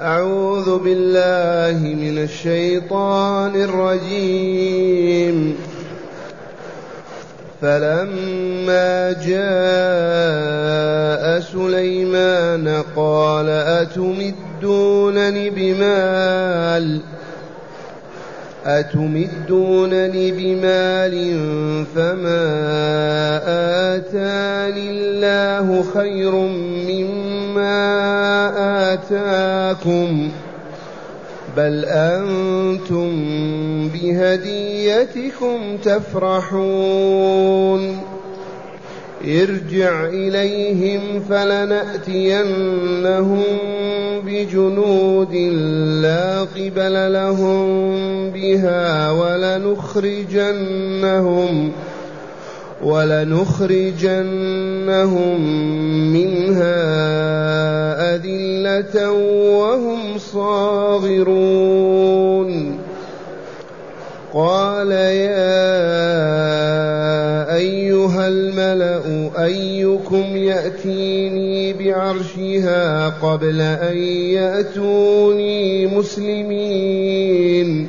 أعوذ بالله من الشيطان الرجيم. فلما جاء سليمان قال أتمدونني بمال؟ أتمدونني بمال فما آتاني الله خير مما آتاكم بل أنتم بهديتكم تفرحون ارجع إليهم فلنأتينهم بجنود لا قبل لهم بها ولنخرجنهم ولنخرجنهم منها أذلة وهم صاغرون. قال يا أيها الملأ أيكم يأتيني بعرشها قبل أن يأتوني مسلمين.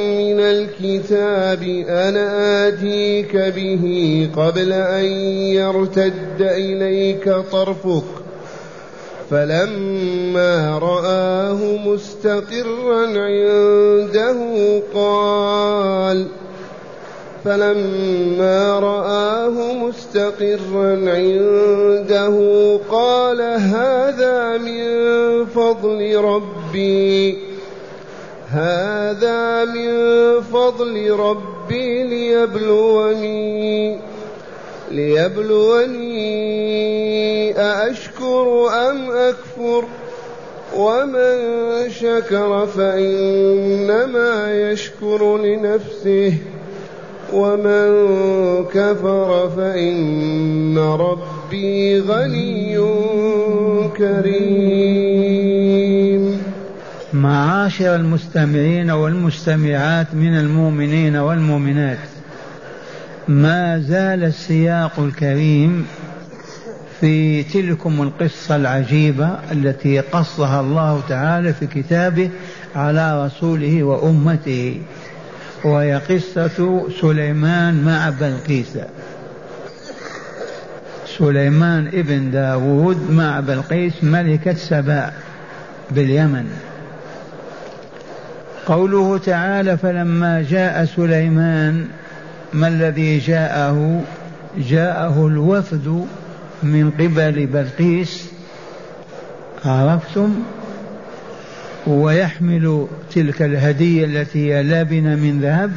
الكتاب أنا آتيك به قبل أن يرتد إليك طرفك فلما رآه مستقرا عنده قال فلما رآه مستقرا عنده قال هذا من فضل ربي هذا من فضل ربي ليبلوني ليبلوني أأشكر أم أكفر؟ ومن شكر فإنما يشكر لنفسه ومن كفر فإن ربي غني كريم. معاشر المستمعين والمستمعات من المؤمنين والمؤمنات. ما زال السياق الكريم في تلكم القصة العجيبة التي قصها الله تعالى في كتابه على رسوله وأمته وهي قصة سليمان مع بلقيس سليمان ابن داود مع بلقيس ملكة سباء باليمن. قوله تعالى فلما جاء سليمان ما الذي جاءه؟ جاءه الوفد من قبل بلقيس. عرفتم؟ ويحمل تلك الهدية التي هي لابنة من ذهب.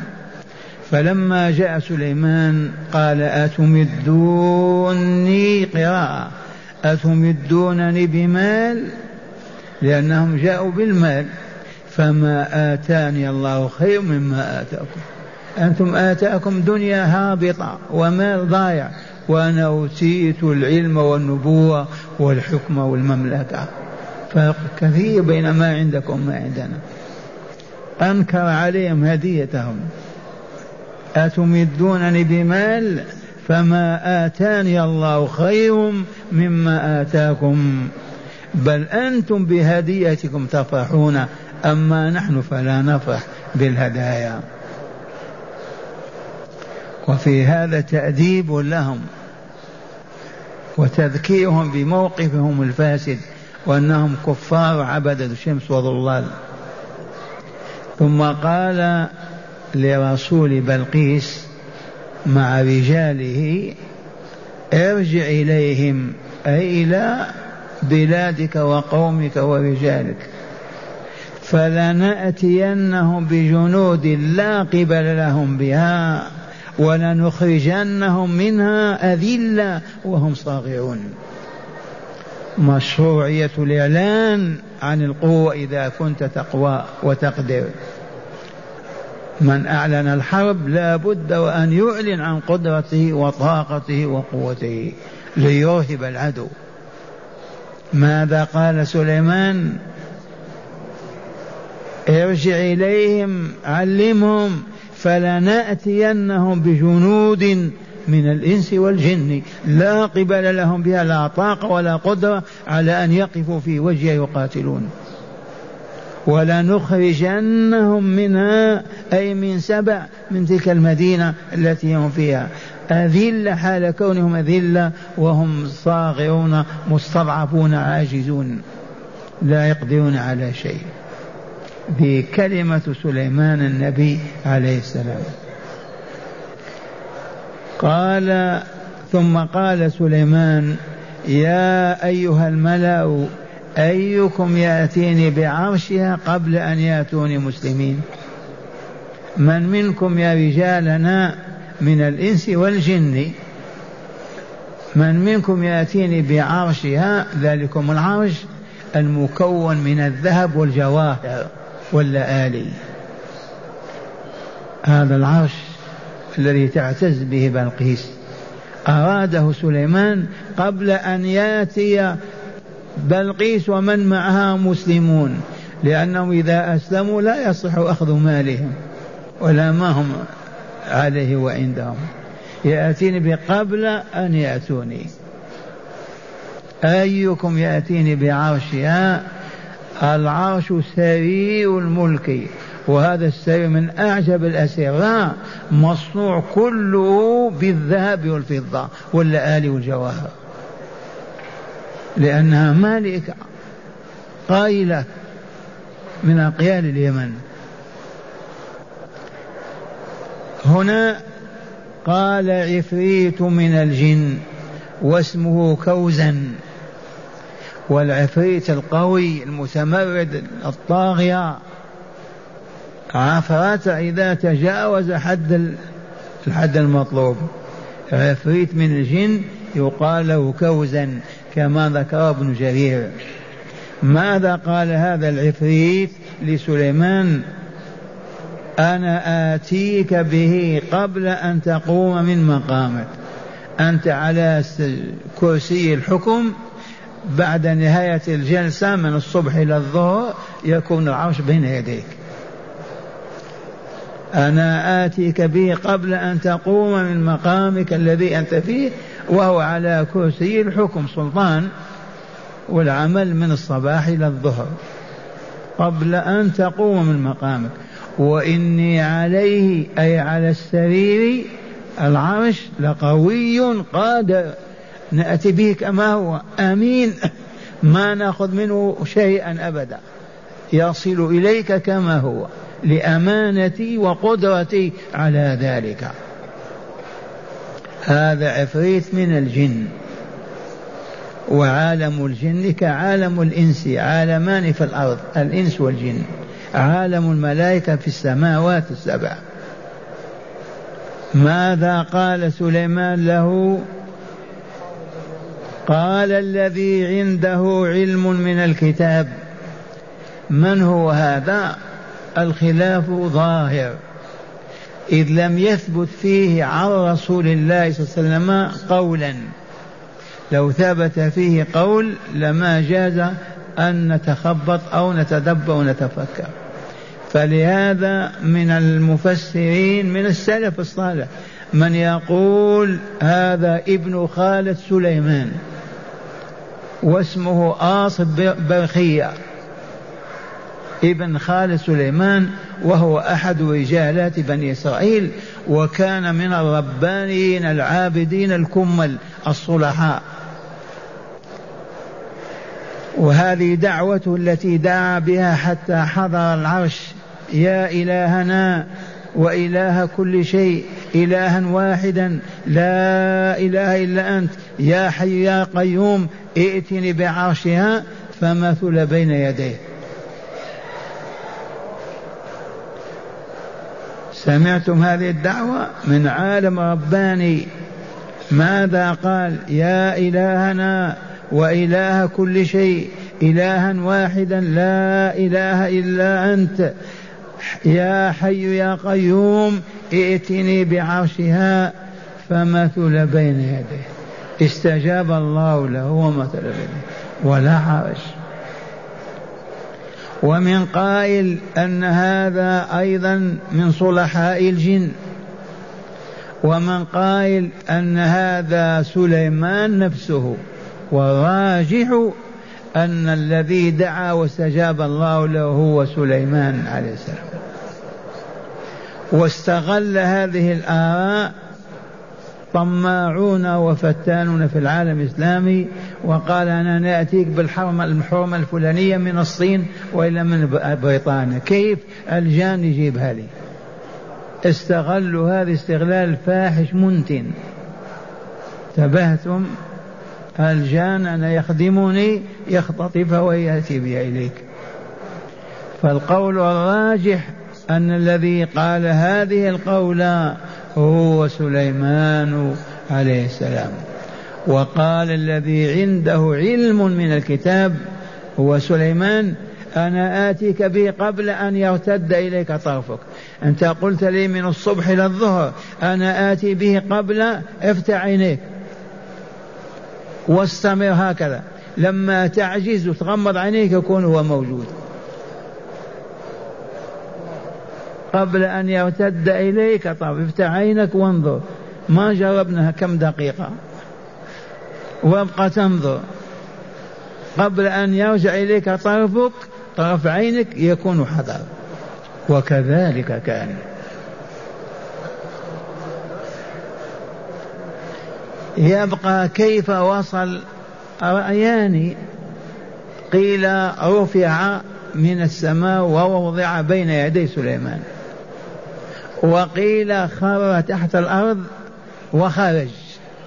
فلما جاء سليمان قال أتمدوني قراءة؟ أتمدونني بمال؟ لأنهم جاءوا بالمال. فما آتاني الله خير مما آتاكم. أنتم آتاكم دنيا هابطة ومال ضايع. وأنا أوتيت العلم والنبوة والحكم والمملكة. فرق كثير بين ما عندكم وما عندنا. أنكر عليهم هديتهم. أتمدونني بمال؟ فما آتاني الله خير مما آتاكم. بل أنتم بهديتكم تفرحون. أما نحن فلا نفرح بالهدايا. وفي هذا تأديب لهم وتذكيرهم بموقفهم الفاسد وأنهم كفار عبدة الشمس وضلال ثم قال لرسول بلقيس مع رجاله ارجع إليهم أي إلى بلادك وقومك ورجالك. فلنأتينهم بجنود لا قبل لهم بها ولنخرجنهم منها أذلة وهم صاغرون. مشروعية الإعلان عن القوة إذا كنت تقوى وتقدر. من أعلن الحرب لا بد وأن يعلن عن قدرته وطاقته وقوته ليرهب العدو. ماذا قال سليمان؟ ارجع إليهم علمهم فلنأتينهم بجنود من الإنس والجن. لا قبل لهم بها لا طاقة ولا قدرة على أن يقفوا في وجهه يقاتلون ولنخرجنهم منها أي من سبع من تلك المدينة التي هم فيها. أذلة حال كونهم أذلة وهم صاغرون مستضعفون عاجزون لا يقدرون على شيء. بكلمة سليمان النبي عليه السلام. قال ثم قال سليمان يا أيها الملأ أيكم يأتيني بعرشها قبل أن يأتوني مسلمين؟ من منكم يا رجالنا من الإنس والجن؟ من منكم يأتيني بعرشها ذلكم العرش المكون من الذهب والجواهر واللآلي هذا العرش الذي تعتز به بلقيس. أراده سليمان قبل أن يأتي بلقيس ومن معها مسلمون لأنهم إذا أسلموا لا يصح أخذ مالهم ولا ما هم عليه وعندهم. يأتيني بقبل أن يأتوني. أيكم يأتيني بعرشها العرش سرير الملك وهذا السرير من أعجب الأسرار مصنوع كله بالذهب والفضة واللآلي والجواهر. لأنها مالكة قائلة من أقيال اليمن. هنا قال عفريت من الجن واسمه كوزا والعفريت القوي المتمرد الطاغية. عفرات إذا تجاوز حد الحد المطلوب. عفريت من الجن يقال له كوزا كما ذكر ابن جرير. ماذا قال هذا العفريت لسليمان؟ أنا آتيك به قبل أن تقوم من مقامك. أنت على كرسي الحكم بعد نهاية الجلسة من الصبح إلى الظهر يكون العرش بين يديك. أنا آتيك به قبل أن تقوم من مقامك الذي أنت فيه وهو على كرسي الحكم سلطان والعمل من الصباح إلى الظهر قبل أن تقوم من مقامك. وإني عليه أي على السرير العرش لقوي قادر. نأتي به كما هو. أمين. ما نأخذ منه شيئا أبدا. يصل إليك كما هو لأمانتي وقدرتي على ذلك. هذا عفريت من الجن. وعالم الجن كعالم الإنس عالمان في الأرض الإنس والجن. عالم الملائكة في السماوات السبع. ماذا قال سليمان له؟ قال الذي عنده علم من الكتاب من هو هذا؟ الخلاف ظاهر. إذ لم يثبت فيه عن رسول الله صلى الله عليه وسلم قولا. لو ثبت فيه قول لما جاز أن نتخبط أو نتدبر ونتفكر فلهذا من المفسرين من السلف الصالح من يقول هذا ابن خالد سليمان. واسمه آصب برخية ابن خالد سليمان وهو أحد رجالات بني إسرائيل وكان من الربانيين العابدين الكمل الصلحاء. وهذه دعوته التي دعا بها حتى حضر العرش يا إلهنا وإله كل شيء إلها واحدا لا إله إلا أنت يا حي يا قيوم ائتني بعرشها فمثل بين يديه. سمعتم هذه الدعوة من عالم رباني. ماذا قال؟ يا إلهنا وإله كل شيء إلها واحدا لا إله إلا أنت. يا حي يا قيوم ائتني بعرشها فمثل بين يديه. استجاب الله له ومثل بين ولا حرج. ومن قائل أن هذا أيضا من صلحاء الجن. ومن قائل أن هذا سليمان نفسه. والراجح أن الذي دعا واستجاب الله له هو سليمان عليه السلام. واستغل هذه الآراء طماعون وفتانون في العالم الإسلامي وقال أنا نأتيك بالحرمة الحرمة الفلانية من الصين وإلا من بريطانيا. كيف؟ الجان يجيبها لي. استغلوا هذا استغلال فاحش منتن. تبهتم الجان أنا يخدمني يختطف ويأتي بي إليك. فالقول الراجح أن الذي قال هذه القولة هو سليمان عليه السلام. وقال الذي عنده علم من الكتاب هو سليمان أنا آتيك به قبل أن يرتد إليك طرفك. أنت قلت لي من الصبح إلى الظهر أنا آتي به قبل افتح عينيك. واستمر هكذا. لما تعجز وتغمض عينيك يكون هو موجود. قبل أن يرتد إليك طب افتح عينك وانظر. ما جربناها كم دقيقة؟ وابقى تنظر. قبل أن يرجع إليك طرفك طرف عينك يكون حضر وكذلك كان. يبقى كيف وصل رأيان؟ قيل رفع من السماء ووضع بين يدي سليمان. وقيل خر تحت الأرض وخرج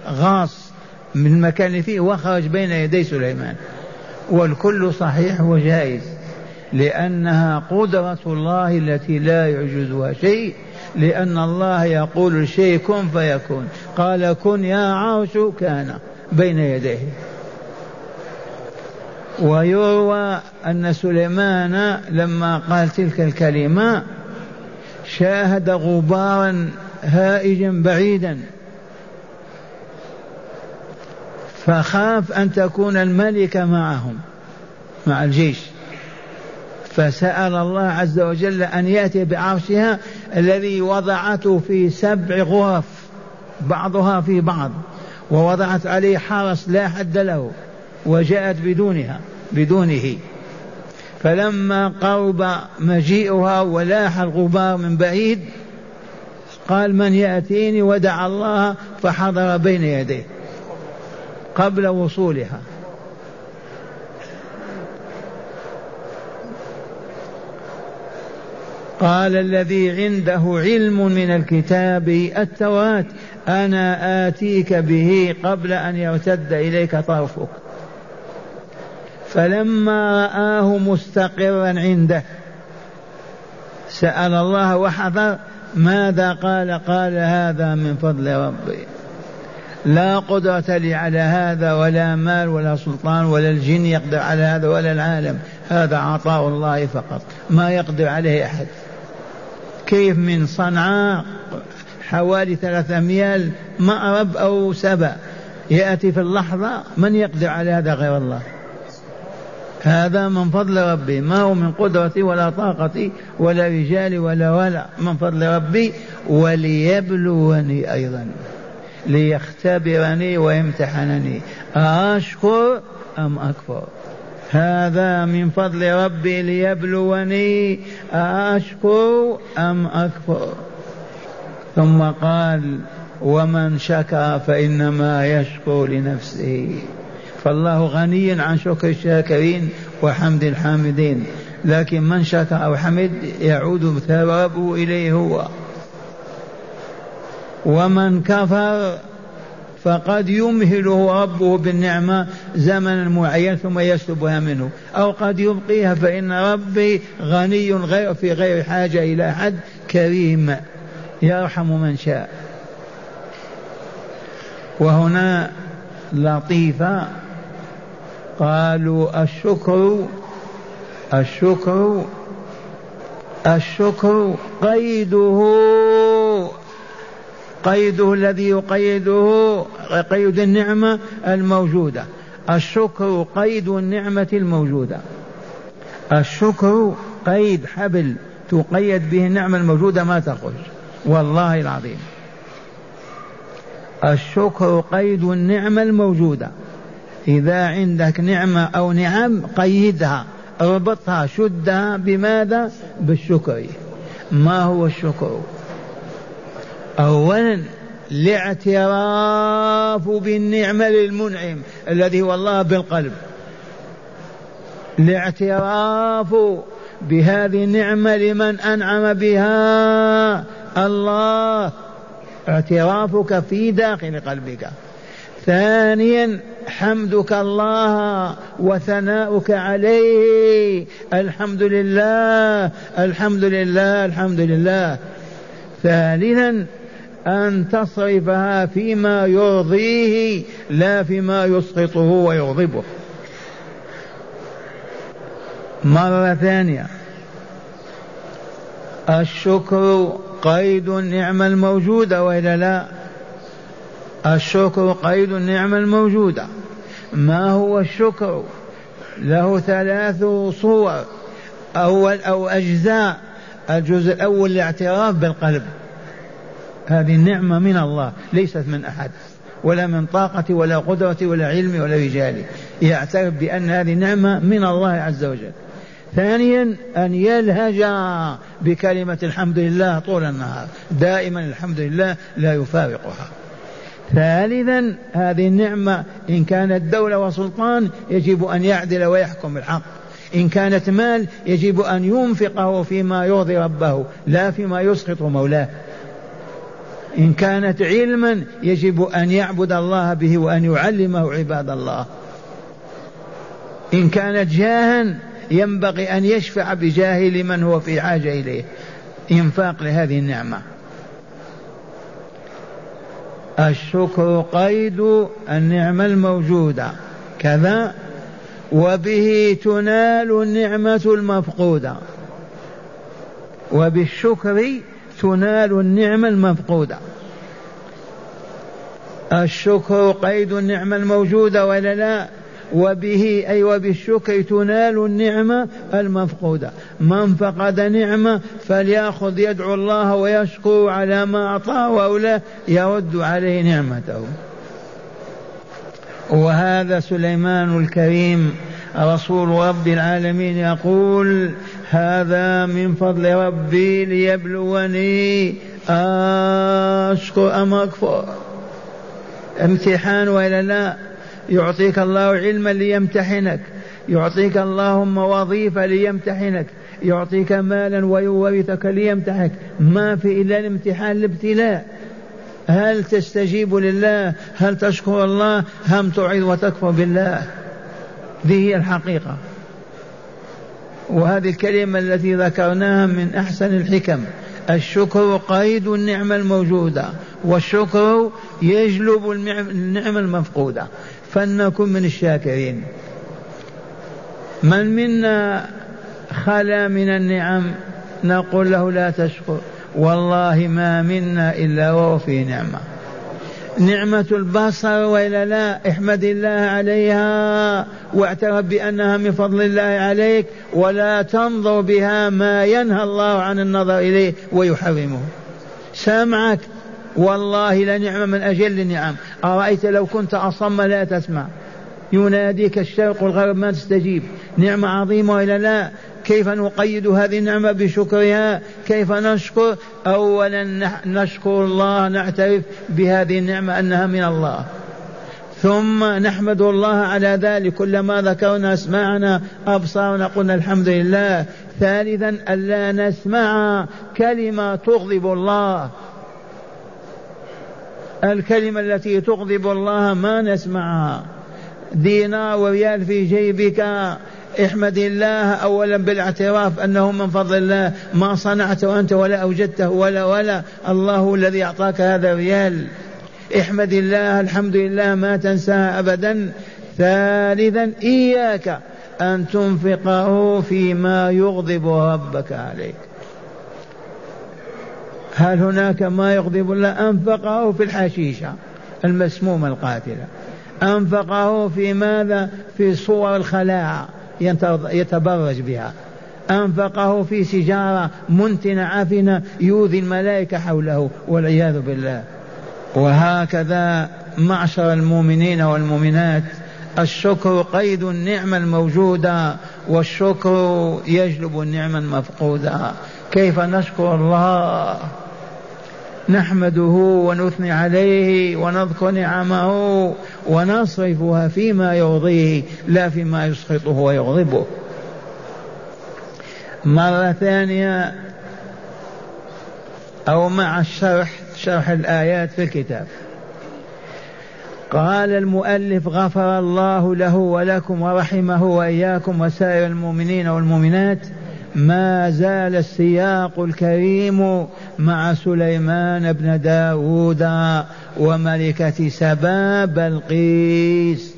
غاص من المكان اللي فيه وخرج بين يدي سليمان. والكل صحيح وجائز لأنها قدرة الله التي لا يعجزها شيء لأن الله يقول الشيء كن فيكون. قال كن يا عرش كان بين يديه. ويروى أن سليمان لما قال تلك الكلمة شاهد غبارا هائجا بعيدا. فخاف أن تكون الملكة معهم مع الجيش. فسأل الله عز وجل أن يأتي بعرشها الذي وضعته في سبع غرف بعضها في بعض. ووضعت عليه حرس لا حد له وجاءت بدونها بدونه. فلما قرب مجيئها ولاح الغبار من بعيد قال من يأتيني؟ ودعا الله فحضر بين يديه قبل وصولها. قال الذي عنده علم من الكتاب التوراة أنا آتيك به قبل أن يرتد إليك طرفك. فلما رآه مستقرا عنده سأل الله وحضر ماذا قال؟ قال هذا من فضل ربي. لا قدرة لي على هذا ولا مال ولا سلطان ولا الجن يقدر على هذا ولا العالم. هذا عطاء الله فقط ما يقدر عليه أحد. كيف من صنعاء حوالي ثلاثة أميال مأرب أو سبع يأتي في اللحظة من يقدر على هذا غير الله؟ هذا من فضل ربي. ما هو من قدرتي ولا طاقتي ولا رجالي ولا ولا. من فضل ربي وليبلوني أيضا. ليختبرني ويمتحنني. أشكر أم أكفر؟ هذا من فضل ربي ليبلوني. أشكر أم أكفر؟ ثم قال ومن شكر فإنما يشكر لنفسه. فالله غني عن شكر الشاكرين وحمد الحامدين. لكن من شكر أو حمد يعود ثوابه إليه هو. ومن كفر فقد يمهله ربه بالنعمة زمنا معين ثم يسلبها منه. أو قد يبقيها فإن ربي غني غير في غير حاجة إلى أحد كريم. يرحم من شاء. وهنا لطيفة قالوا الشكر الشكر الشكر قيده قيده الذي يقيده قيد النعمة الموجودة. الشكر قيد النعمة الموجودة. الشكر قيد حبل تقيد به النعمة الموجودة ما تخرج. والله العظيم. الشكر قيد النعمة الموجودة. إذا عندك نعمة أو نعم قيدها اربطها شدها بماذا؟ بالشكر. ما هو الشكر؟ أولا الاعتراف بالنعمة للمنعم الذي هو الله بالقلب. الاعتراف بهذه النعمة لمن أنعم بها الله. اعترافك في داخل قلبك. ثانيا حمدك الله وثناؤك عليه. الحمد لله الحمد لله الحمد لله. ثالثا أن تصرفها فيما يرضيه لا فيما يسقطه ويغضبه. مرة ثانية. الشكر قيد النعمة الموجودة وإلا لا؟ الشكر قيد النعمة الموجودة. ما هو الشكر؟ له ثلاث صور. أول أو أجزاء. الجزء الأول الاعتراف بالقلب. هذه النعمة من الله ليست من أحد ولا من طاقة ولا قدرة ولا علم ولا رجال. يعترف بأن هذه النعمة من الله عز وجل. ثانيا أن يلهج بكلمة الحمد لله طول النهار. دائما الحمد لله لا يفارقها. ثالثا هذه النعمة إن كانت دولة وسلطان يجب أن يعدل ويحكم بالحق إن كانت مال يجب أن ينفقه فيما يرضي ربه لا فيما يسخط مولاه. إن كانت علما يجب أن يعبد الله به وأن يعلمه عباد الله. إن كانت جاها ينبغي أن يشفع بجاه لمن هو في حاجة إليه. إنفاق لهذه النعمة. الشكر قيد النعمة الموجودة. كذا. وبه تنال النعمة المفقودة. وبالشكر تنال النعمة المفقودة. الشكر قيد النعمة الموجودة ولا لا؟ وبه أي وبالشكر تنال النعمة المفقودة. من فقد نعمة فليأخذ يدعو الله ويشكر على ما أعطاه أو لا يرد عليه نعمته. وهذا سليمان الكريم رسول رب العالمين يقول هذا من فضل ربي ليبلوني أشكر أم أكفر؟ امتحان ولا لا؟ يعطيك الله علما ليمتحنك. يعطيك اللهم وظيفة ليمتحنك. يعطيك مالا ويورثك ليمتحنك. ما في إلا الامتحان الابتلاء. هل تستجيب لله؟ هل تشكر الله؟ هم تعيد وتكفر بالله. هذه هي الحقيقة. وهذه الكلمة التي ذكرناها من أحسن الحكم. الشكر قيد النعمة الموجودة والشكر يجلب النعمة المفقودة. فلنكن من الشاكرين. من منا خلا من النعم نقول له لا تشكر. والله ما منا إلا وهو في نعمة. نعمة البصر وإلا لا احمد الله عليها واعترف بأنها من فضل الله عليك ولا تنظر بها ما ينهى الله عن النظر إليه ويحرمه. سمعك والله لنعمة من أجل النعم. أرأيت لو كنت أصم لا تسمع. يناديك الشرق والغرب ما تستجيب. نعمة عظيمة وإلا لا؟ كيف نقيد هذه النعمة بشكرها؟ كيف نشكر؟ أولا نشكر الله نعترف بهذه النعمة أنها من الله. ثم نحمد الله على ذلك. كلما ذكرنا أسماعنا أبصارنا قلنا الحمد لله. ثالثا الا نسمع كلمة تغضب الله. الكلمة التي تغضب الله ما نسمعها. دينار وريال في جيبك. احمد الله اولا بالاعتراف أنه من فضل الله. ما صنعته أنت ولا أوجدته ولا ولا. الله الذي أعطاك هذا الريال احمد الله الحمد لله ما تنساها ابدا. ثالثا إياك أن تنفقه فيما يغضب ربك عليك. هل هناك ما يغضب الله؟ أنفقه في الحشيشة المسمومة القاتلة. أنفقه في ماذا؟ في صور الخلاعة يتبرج بها. أنفقه في سجارة منتنة عفنة يؤذي الملائكة حوله والعياذ بالله. وهكذا معشر المؤمنين والمؤمنات الشكر قيد النعمة الموجودة والشكر يجلب النعمة المفقودة. كيف نشكر الله؟ نحمده ونثني عليه ونذكر نعمه ونصرفها فيما يرضيه لا فيما يسخطه ويغضبه. مرة ثانية أو مع الشرح شرح الآيات في الكتاب. قال المؤلف غفر الله له ولكم ورحمه وإياكم وسائر المؤمنين والمؤمنات ما زال السياق الكريم مع سليمان بن داود وملكة سبا بلقيس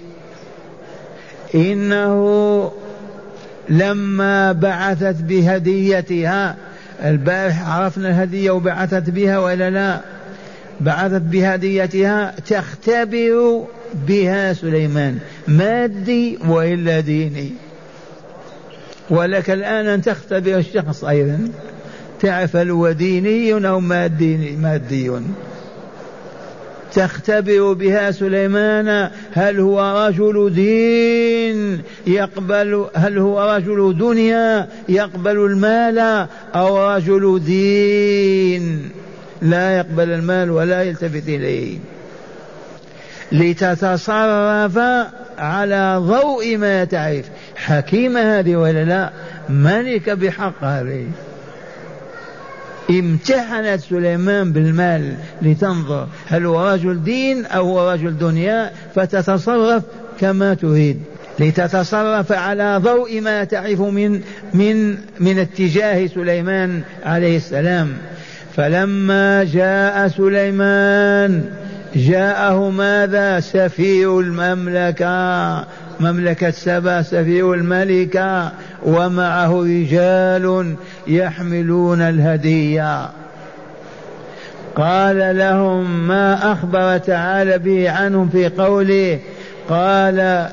إنه لما بعثت بهديتها البارح عرفنا الهدية وبعثت بها وإلا لا؟ بعثت بهديتها تختبر بها سليمان مادي وإلا ديني. ولك الآن أن تختبر الشخص أيضا. تعرف هل هو ديني أو مادي مادي تختبر بها سليمان هل هو رجل دين؟ يقبل هل هو رجل دنيا؟ يقبل المال أو رجل دين؟ لا يقبل المال ولا يلتفت إليه. لتتصرف على ضوء ما تعرف. حكيمة هذه ولا لا؟ ملك بحق هذه امتحنت سليمان بالمال لتنظر هل هو رجل دين أو هو رجل دنيا؟ فتتصرف كما تريد. لتتصرف على ضوء ما تعرف من من من اتجاه سليمان عليه السلام. فلما جاء سليمان جاءه ماذا؟ سفير المملكة. مملكة سبا سفير الملكة. ومعه رجال يحملون الهدية. قال لهم ما أخبر تعالى به عنهم في قوله؟ قال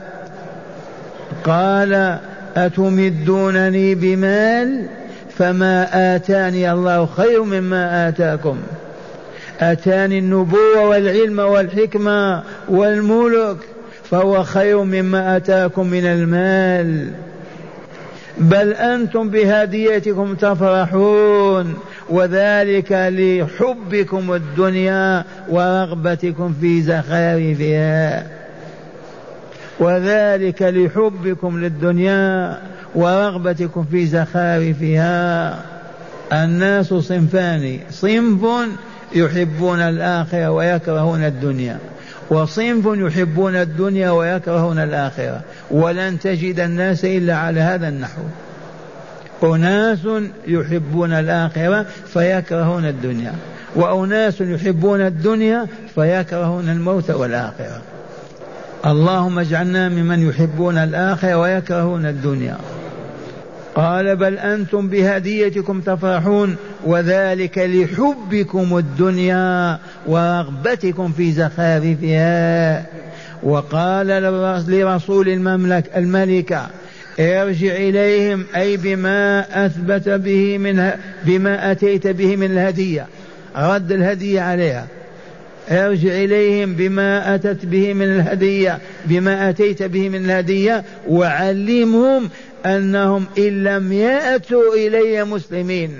قال أتمدونني بمال؟ فما آتاني الله خير مما آتاكم. أتاني النبوة والعلم والحكمة والملك فهو خير مما أتاكم من المال. بل أنتم بهديتكم تفرحون وذلك لحبكم الدنيا ورغبتكم في زخارفها. وذلك لحبكم للدنيا ورغبتكم في زخارفها. الناس صنفان صنف يحبون الآخرة ويكرهون الدنيا. وصنف يحبون الدنيا ويكرهون الآخرة. ولن تجد الناس إلا على هذا النحو. أناس يحبون الآخرة فيكرهون الدنيا. وأناس يحبون الدنيا فيكرهون الموت والآخرة. اللهم اجعلنا ممن يحبون الآخرة ويكرهون الدنيا. قال بل أنتم بهديتكم تفرحون وذلك لحبكم الدنيا ورغبتكم في زخارفها. وقال لرسول المملك الملكة ارجع إليهم أي بما أثبت به من بما أتيت به من الهدية. رد الهدية عليها. ارجع إليهم بما أتت به من الهدية بما أتيت به من الهدية وعلمهم أنهم إن لم يأتوا إلي مسلمين.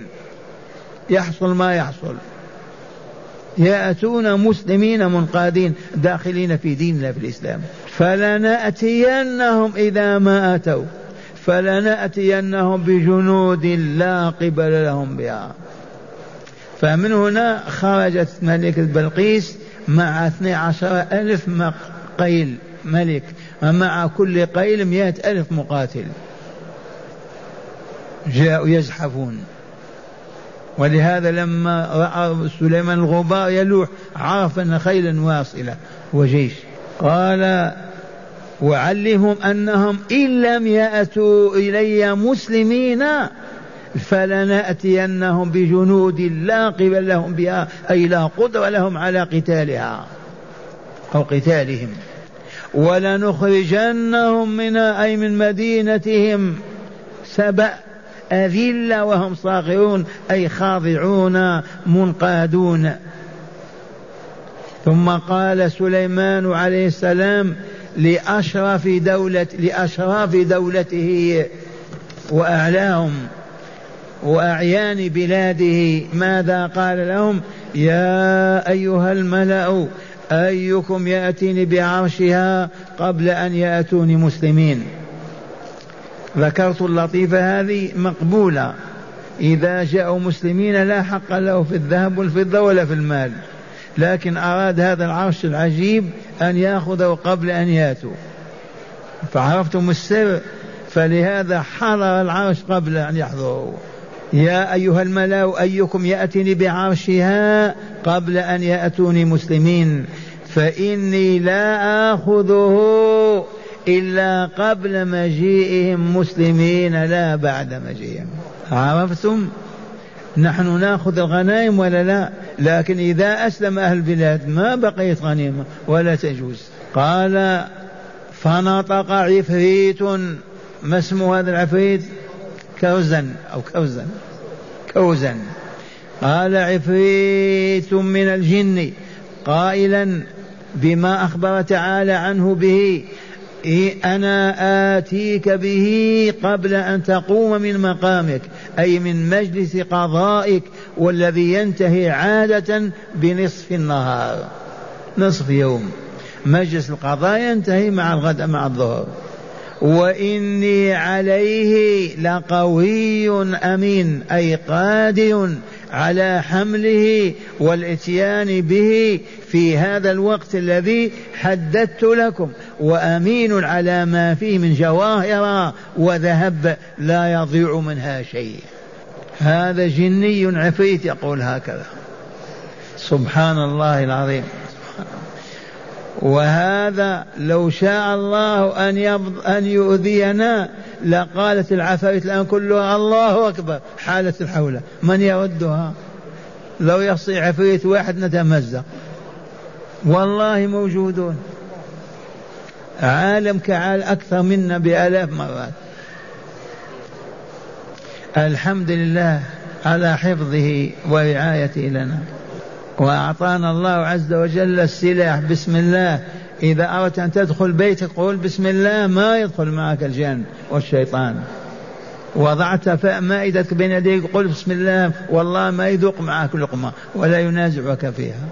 يحصل ما يحصل. يأتون مسلمين منقادين داخلين في ديننا في الإسلام. فلنأتينهم إذا ما أتوا. فلنأتينهم بجنود لا قبل لهم بها. فمن هنا خرجت ملكة بلقيس مع اثني عشر ألف قيل ملك ومع كل قيل مئة ألف مقاتل. جاءوا يزحفون. ولهذا لما رأى سليمان الغبار يلوح عرف أن خيلا واصلة وجيش. قال وعلمهم أنهم إن لم يأتوا إلي مسلمين فلنأتينهم بجنود لا قبل لهم بها أي لا قدرة لهم على قتالها أو قتالهم. ولنخرجنهم منها أي من مدينتهم سبأ أذلة وهم صاغرون أي خاضعون منقادون. ثم قال سليمان عليه السلام لأشرف دولة لأشراف دولته وأعلاهم وأعيان بلاده ماذا قال لهم؟ يا أيها الملأ أيكم يأتيني بعرشها قبل أن يأتوني مسلمين. ذكرت اللطيفة هذه مقبولة. إذا جاءوا مسلمين لا حق له في الذهب والفضة ولا في المال. لكن أراد هذا العرش العجيب أن يأخذه قبل أن يأتوا. فعرفتم السر فلهذا حضر العرش قبل أن يحضروا. يا أيها الملأ أيكم يأتني بعرشها قبل أن يأتوني مسلمين. فإني لا آخذه. إلا قبل مجيئهم مسلمين لا بعد مجيئهم. عرفتم؟ نحن نأخذ الغنائم ولا لا؟ لكن إذا أسلم أهل البلاد ما بقيت غنيمة ولا تجوز. قال فنطق عفريت ما اسم هذا العفريت؟ كوزا أو كوزا كوزا قال عفريت من الجن قائلا بما أخبر تعالى عنه به. أنا آتيك به قبل أن تقوم من مقامك أي من مجلس قضائك والذي ينتهي عادة بنصف النهار نصف يوم. مجلس القضاء ينتهي مع الغد مع الظهر. وإني عليه لقوي أمين أي قادر على حمله والإتيان به في هذا الوقت الذي حددت لكم. وأمين على ما فيه من جواهر وذهب لا يضيع منها شيء. هذا جني عفريت يقول هكذا. سبحان الله العظيم. وهذا لو شاء الله أن أن يؤذينا لقالت العفاريت الآن كلها الله أكبر حالة الحولة. من يردها؟ لو يصي عفريت واحد نتمزق. والله موجودون. عالم كعال أكثر منا بآلاف مرات. الحمد لله على حفظه ورعايته لنا. وأعطانا الله عز وجل السلاح بسم الله. إذا أردت أن تدخل بيتك قول بسم الله ما يدخل معك الجن والشيطان. وضعت مائدتك بين يديك قل بسم الله والله ما يذوق معك لقمة ولا ينازعك فيها.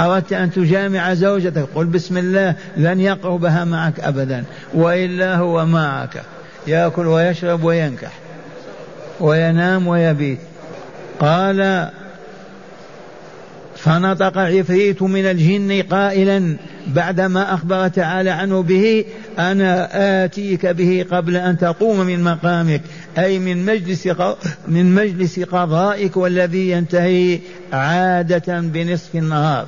أردت أن تجامع زوجتك قل بسم الله لن يقربها معك أبدا وإلا هو معك. يأكل ويشرب وينكح وينام ويبيت. قال فنطق عفريت من الجن قائلا بعدما أخبر تعالى عنه به أنا آتيك به قبل أن تقوم من مقامك أي من مجلس من مجلس قضائك والذي ينتهي عادة بنصف النهار.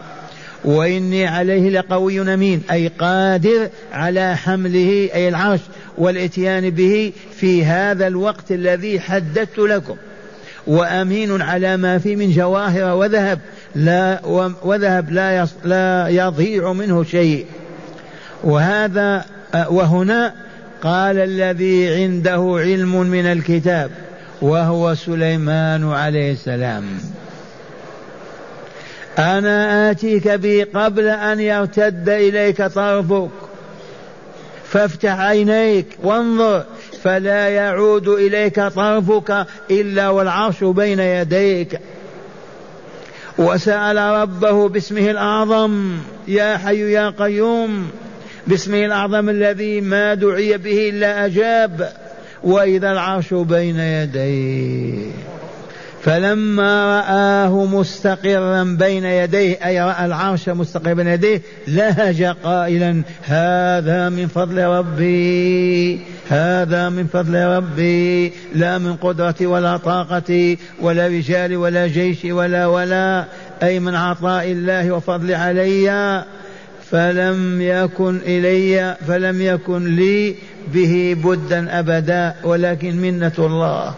وإني عليه لقوي أمين أي قادر على حمله أي العرش والإتيان به في هذا الوقت الذي حددت لكم. وأمين على ما فيه من جواهر وذهب لا وذهب لا لا يضيع منه شيء. وهذا وهنا قال الذي عنده علم من الكتاب وهو سليمان عليه السلام. أنا آتيك به قبل أن يرتد إليك طرفك فافتح عينيك وانظر فلا يعود إليك طرفك إلا والعرش بين يديك. وسأل ربه باسمه الأعظم يا حي يا قيوم باسمه الأعظم الذي ما دعي به إلا أجاب وإذا العرش بين يديه. فلما رآه مستقرا بين يديه أي رأى العرش مستقرا بين يديه لهج قائلا هذا من فضل ربي هذا من فضل ربي لا من قدرتي ولا طاقتي ولا رجال ولا جيش ولا ولا أي من عطاء الله وفضل علي فلم يكن إلي فلم يكن لي به بدا أبدا ولكن منة الله.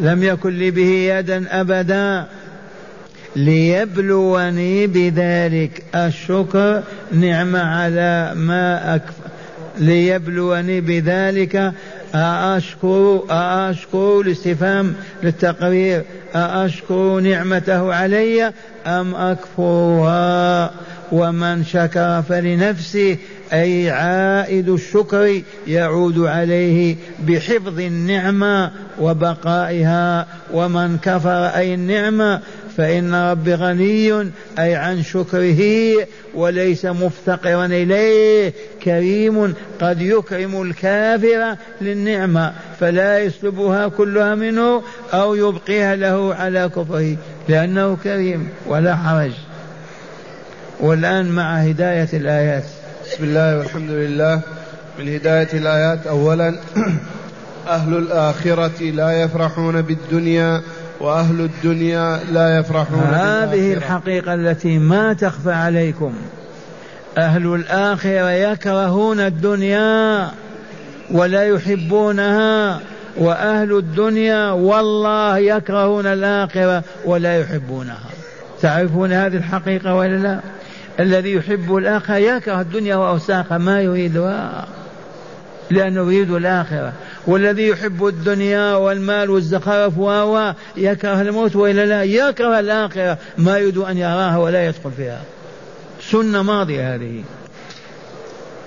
لم يكن لي به يدا أبدا. ليبلوني بذلك. الشكر نعمة على ما أكف ليبلوني بذلك. أأشكر أأشكر الاستفهام للتقرير. أأشكر نعمته علي أم أكفرها؟ ومن شكر فلنفسه أي عائد الشكر يعود عليه بحفظ النعمة وبقائها. ومن كفر أي النعمة فإن رب غني أي عن شكره وليس مفتقرا إليه كريم قد يكرم الكافر للنعمة فلا يسلبها كلها منه أو يبقيها له على كفره لأنه كريم ولا حرج. والآن مع هداية الآيات. بسم الله والحمد لله. من هداية الآيات أولا أهل الآخرة لا يفرحون بالدنيا وأهل الدنيا لا يفرحون هذه الحقيقة التي ما تخفى عليكم. أهل الآخرة يكرهون الدنيا ولا يحبونها وأهل الدنيا والله يكرهون الآخرة ولا يحبونها. تعرفون هذه الحقيقة ولا لا؟ الذي يحب الآخرة يكره الدنيا وأوساخها ما يريدها لأنه يريد الآخرة. والذي يحب الدنيا والمال والزخرف و يكره الموت وإلا لا يكره الآخرة ما يريد أن يراها ولا يدخل فيها. سنة ماضية هذه.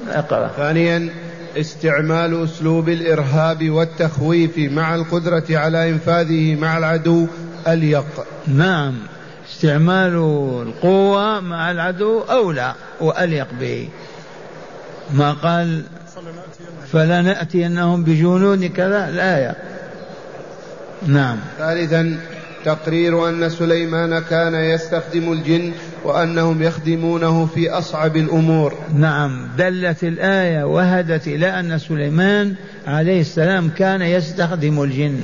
أقرأ. ثانيا استعمال أسلوب الإرهاب والتخويف مع القدرة على إنفاذه مع العدو أليق. نعم. استعمال القوة مع العدو أولى وأليق به ما قال فلنأتينهم بجنود كذا الآية نعم. ثالثا تقرير أن سليمان كان يستخدم الجن وأنهم يخدمونه في أصعب الأمور. نعم. دلت الآية وهدت إلى أن سليمان عليه السلام كان يستخدم الجن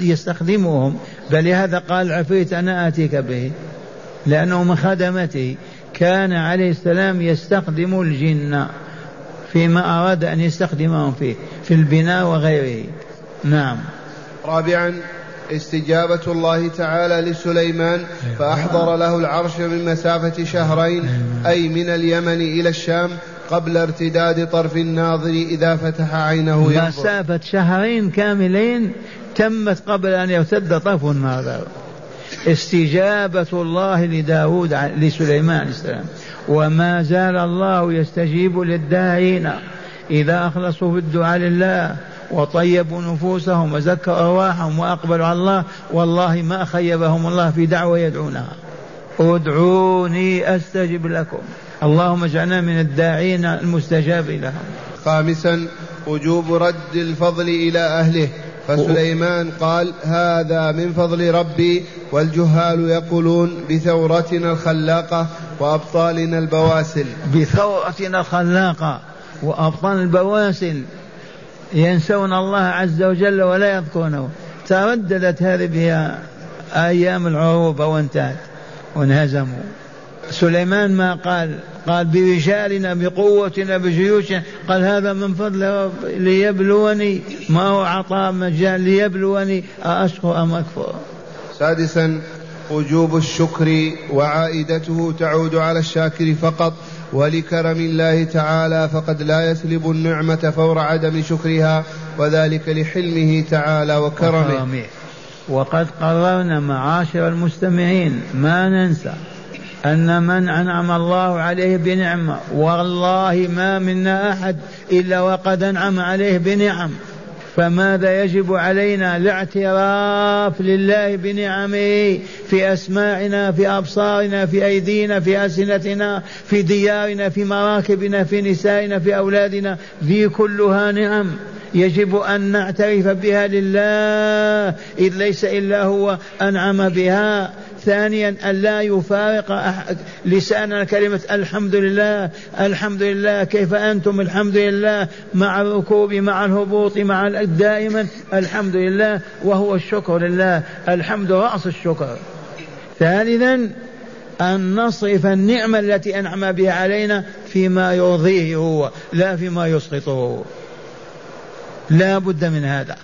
يستخدمهم. بل لهذا قال العفريت أنا آتيك به لأنه من خدمته كان عليه السلام يستخدم الجن فيما أراد أن يستخدمهم فيه في البناء وغيره. نعم. رابعا استجابة الله تعالى لسليمان فأحضر له العرش من مسافة شهرين أي من اليمن إلى الشام قبل ارتداد طرف الناظر إذا فتح عينه ينظر. مسافة شهرين كاملين تمت قبل أن يرتد طرف الناظر استجابة الله لداود لسليمان عليه السلام. وما زال الله يستجيب للداعين. إذا أخلصوا في الدعاء لله وطيبوا نفوسهم وزكوا أرواحهم وأقبلوا على الله والله ما خيبهم الله في دعوة يدعونها. ادعوني أستجب لكم. اللهم اجعلنا من الداعين المستجاب لهم خامسا وجوب رد الفضل إلى أهله. فسليمان قال هذا من فضل ربي. والجهال يقولون بثورتنا الخلاقة وأبطالنا البواسل. بثورتنا الخلاقة وأبطال البواسل. ينسون الله عز وجل ولا يذكرونه ترددت هذه بها أيام العروبة وانتهت. وانهزموا. سليمان ما قال قال برجالنا بقوتنا بجيوشنا. قال هذا من فضل ربي ليبلوني ما هو عطاء مجال ليبلوني أأشكر أم أكفر سادسا وجوب الشكر وعائدته تعود على الشاكر فقط. ولكرم الله تعالى فقد لا يسلب النعمة فور عدم شكرها وذلك لحلمه تعالى وكرمه. وقد قررنا معاشر المستمعين ما ننسى. أن من أنعم الله عليه بنعمة والله ما منا أحد إلا وقد أنعم عليه بنعم. فماذا يجب علينا الاعتراف لله بنعمه في أسماعنا في أبصارنا في أيدينا في ألسنتنا في ديارنا في مراكبنا في نسائنا في أولادنا؟ ذي كلها نعم. يجب أن نعترف بها لله إذ ليس إلا هو أنعم بها. ثانيا أن لا يفارق لساننا كلمة الحمد لله الحمد لله كيف أنتم؟ الحمد لله مع الركوب مع الهبوط مع دائما الحمد لله وهو الشكر لله. الحمد رأس الشكر. ثالثا أن نصرف النعمة التي أنعم بها علينا فيما يرضيه هو لا فيما يسقطه. لا بد من هذا.